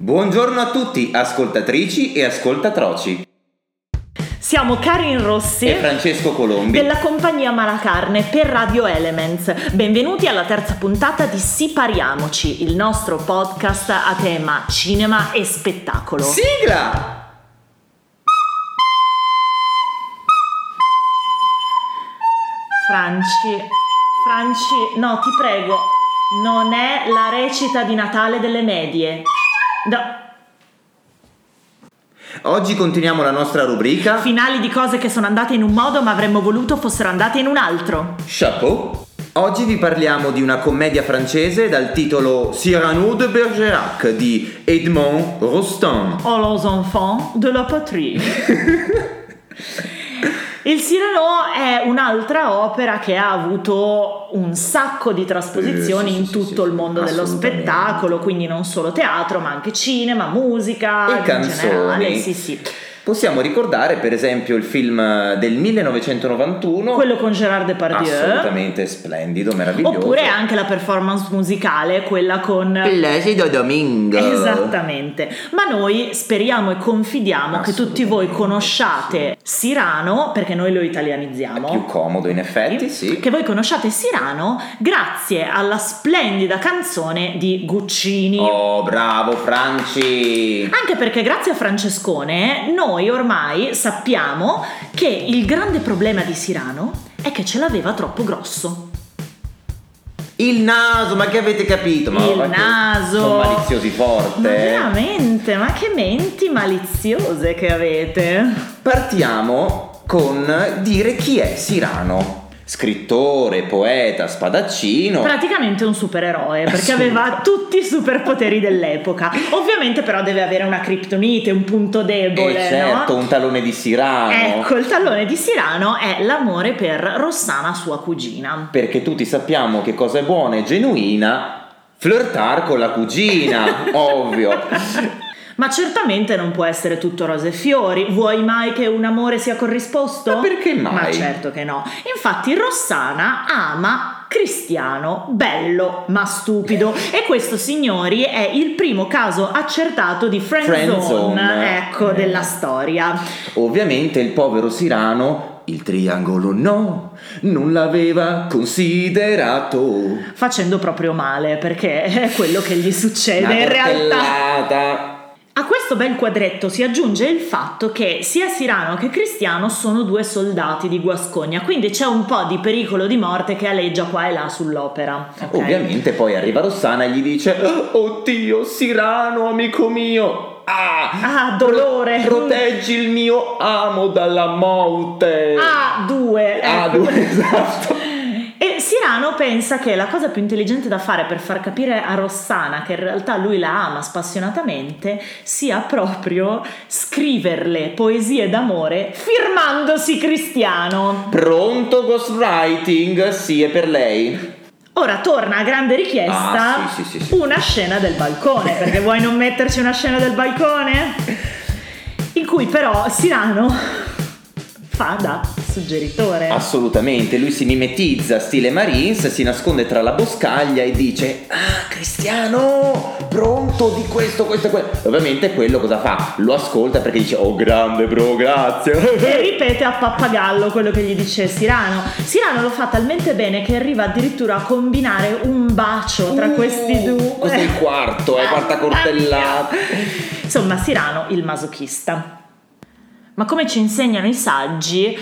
Buongiorno a tutti, ascoltatrici e ascoltatroci. Siamo Karin Rossi e Francesco Colombi della compagnia Malacarne per Radio Elements. Benvenuti alla terza puntata di Sipariamoci, il nostro podcast a tema cinema e spettacolo. Sigla! Franci, Franci, no, ti prego, non è la recita di Natale delle medie. No. Oggi continuiamo la nostra rubrica Finali di cose che sono andate in un modo ma avremmo voluto fossero andate in un altro. Chapeau. Oggi vi parliamo di una commedia francese dal titolo Cyrano de Bergerac di Edmond Rostand. Oh les enfants de la patrie. Il Cyrano è un'altra opera che ha avuto un sacco di trasposizioni Eh, sì, in sì, tutto sì, il mondo dello spettacolo, quindi non solo teatro, ma anche cinema, musica, E in canzoni. generale. Sì, sì. Possiamo ricordare per esempio il film del 1991 Quello con Gérard Depardieu. assolutamente splendido, meraviglioso. Oppure anche la performance musicale, quella con Placido Domingo. Esattamente, ma noi speriamo e confidiamo che tutti voi conosciate Sirano, perché noi lo italianizziamo. Più comodo in effetti, sì. Che voi conosciate Sirano grazie alla splendida canzone di Guccini. Oh, bravo Franci! Anche perché grazie a Francescone noi ormai sappiamo che il grande problema di Sirano è che ce l'aveva troppo grosso. Il naso, ma che avete capito? Ma Il naso. Sono maliziosi forte. Ma eh. veramente, ma che menti maliziose che avete. Partiamo con dire chi è Sirano. Scrittore, poeta, spadaccino. Praticamente un supereroe perché aveva tutti i superpoteri dell'epoca. Ovviamente, però, deve avere una criptonite, un punto E debole. certo, no? un talone di Sirano. Ecco, il tallone di Sirano è l'amore per Rossana, sua cugina. Perché tutti sappiamo che cosa è buona e genuina. Flirtar con la cugina, ovvio. Ma certamente non può essere tutto rose e fiori. Vuoi mai che un amore sia corrisposto? Ma perché mai? Ma certo che no. Infatti, Rossana ama Cristiano, bello ma stupido. E questo, signori, è il primo caso accertato di friendzone, Friendzone. ecco, Eh. della storia. Ovviamente il povero Sirano, il triangolo no, non l'aveva considerato. Facendo proprio male, perché è quello che gli succede in realtà. A questo bel quadretto si aggiunge il fatto che sia Sirano che Cristiano sono due soldati di Guascogna, quindi c'è un po' di pericolo di morte che aleggia qua e là sull'opera. ok? Ovviamente poi arriva Rossana e gli dice Oddio, Sirano, amico mio. Ah, Ah, dolore. proteggi il mio amo dalla morte. Ah, due. Ah, ecco. due, esatto. Sirano pensa che la cosa più intelligente da fare per far capire a Rossana che in realtà lui la ama spassionatamente sia proprio scriverle poesie d'amore firmandosi Cristiano. Pronto ghostwriting? Sì, è per lei. Ora torna a grande richiesta Ah, sì, sì, sì. una scena del balcone, perché vuoi non metterci una scena del balcone? In cui però Sirano fa da suggeritore. Assolutamente, lui si mimetizza stile Marines, si nasconde tra la boscaglia e dice Ah, Cristiano, pronto di questo, questo e quello. Ovviamente quello cosa fa? Lo ascolta perché dice Oh, grande bro, grazie. E ripete a pappagallo quello che gli dice Sirano. Sirano lo fa talmente bene che arriva addirittura a combinare un bacio tra Uh, questi due. Questo è il quarto, è quarta Mamma cortellata. Insomma, Sirano il masochista. Ma come ci insegnano i saggi,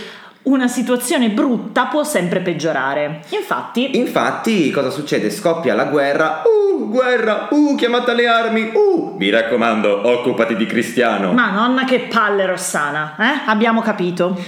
una situazione brutta può sempre peggiorare. Infatti, Infatti, cosa succede? Scoppia la guerra. Uh, guerra, uh, chiamate le armi. Uh, mi raccomando, occupati di Cristiano. ma nonna che palle Rossana, eh? Abbiamo capito.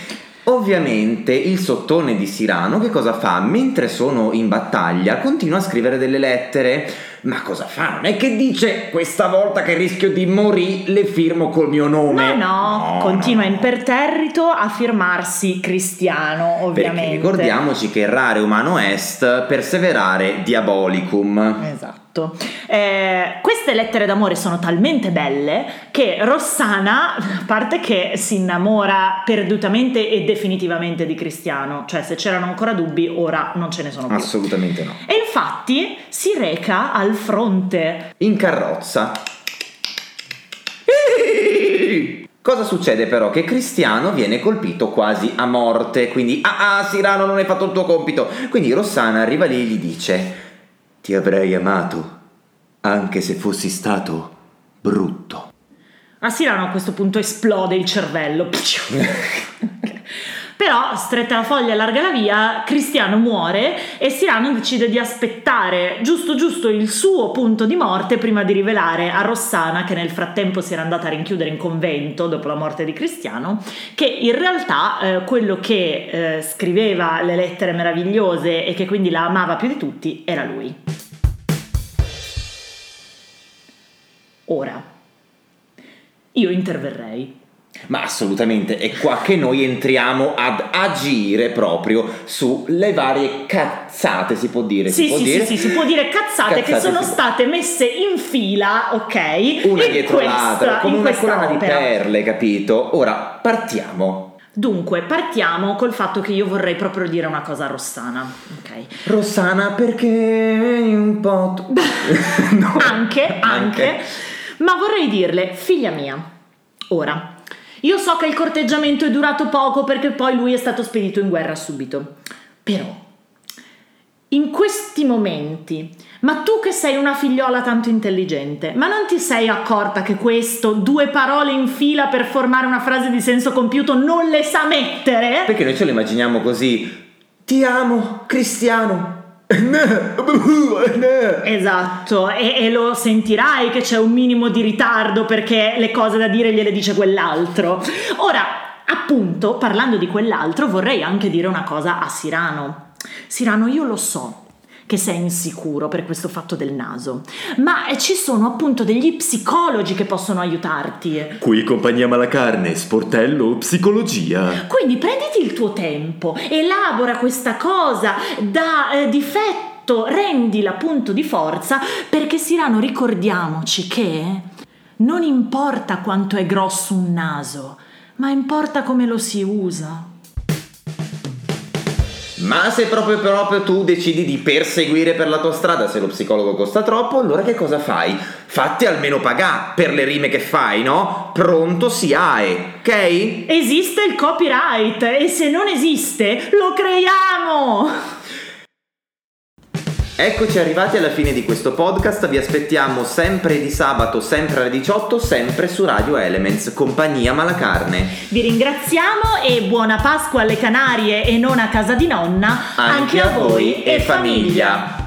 Ovviamente il sottone di Sirano che cosa fa? Mentre sono in battaglia continua a scrivere delle lettere. Ma cosa fa? Non è che dice questa volta che rischio di morire le firmo col mio nome. No, no, continua no. imperterrito a firmarsi cristiano, ovviamente. Perché ricordiamoci che rare umano est, perseverare diabolicum. Esatto. Eh, queste lettere d'amore sono talmente belle che Rossana, a parte che si innamora perdutamente e definitivamente di Cristiano, cioè se c'erano ancora dubbi, ora non ce ne sono più. Assolutamente no. E infatti si reca al fronte. In carrozza. Cosa succede però? Che Cristiano viene colpito quasi a morte, quindi ah ah Sirano non hai fatto il tuo compito. Quindi Rossana arriva lì e gli dice ti avrei amato anche se fossi stato brutto. A Sirano a questo punto esplode il cervello. Però, stretta la foglia e larga la via, Cristiano muore e Sirano decide di aspettare giusto giusto il suo punto di morte prima di rivelare a Rossana, che nel frattempo si era andata a rinchiudere in convento dopo la morte di Cristiano, che in realtà eh, quello che eh, scriveva le lettere meravigliose e che quindi la amava più di tutti era lui. Ora, io interverrei ma assolutamente, è qua che noi entriamo ad agire proprio sulle varie cazzate, si può dire. Sì, si può sì, dire? sì, sì, si può dire cazzate, che Cazzate, sono sì. state messe in fila, ok? Una dietro questa- l'altra, come una collana di perle, capito? Ora partiamo. Dunque, partiamo col fatto che io vorrei proprio dire una cosa a Rossana, ok? Rossana, perché un po'. tu- No. Anche, anche, ma vorrei dirle, figlia mia, ora, io so che il corteggiamento è durato poco perché poi lui è stato spedito in guerra subito, però, in questi momenti, ma tu che sei una figliola tanto intelligente, ma non ti sei accorta che questo, due parole in fila per formare una frase di senso compiuto, non le sa mettere? Perché noi ce lo immaginiamo così. Ti amo, Cristiano. Esatto, e, e lo sentirai che c'è un minimo di ritardo perché le cose da dire gliele dice quell'altro. Ora, appunto, parlando di quell'altro, vorrei anche dire una cosa a Sirano. Sirano, io lo so che sei insicuro per questo fatto del naso, ma ci sono appunto degli psicologi che possono aiutarti. Qui compagnia Malacarne, sportello psicologia. Quindi prenditi il tuo tempo, elabora questa cosa da eh, difetto, rendila punto di forza, perché Sirano ricordiamoci che non importa quanto è grosso un naso, ma importa come lo si usa. Ma se proprio proprio tu decidi di perseguire per la tua strada se lo psicologo costa troppo, allora che cosa fai? Fatti almeno pagare per le rime che fai, no? Pronto si hai, ok? Esiste il copyright e se non esiste, lo creiamo! Eccoci arrivati alla fine di questo podcast, vi aspettiamo sempre di sabato, sempre alle 18, sempre su Radio Elements, compagnia Malacarne. Vi ringraziamo e buona Pasqua alle Canarie e non a casa di nonna, Anche a voi e famiglia.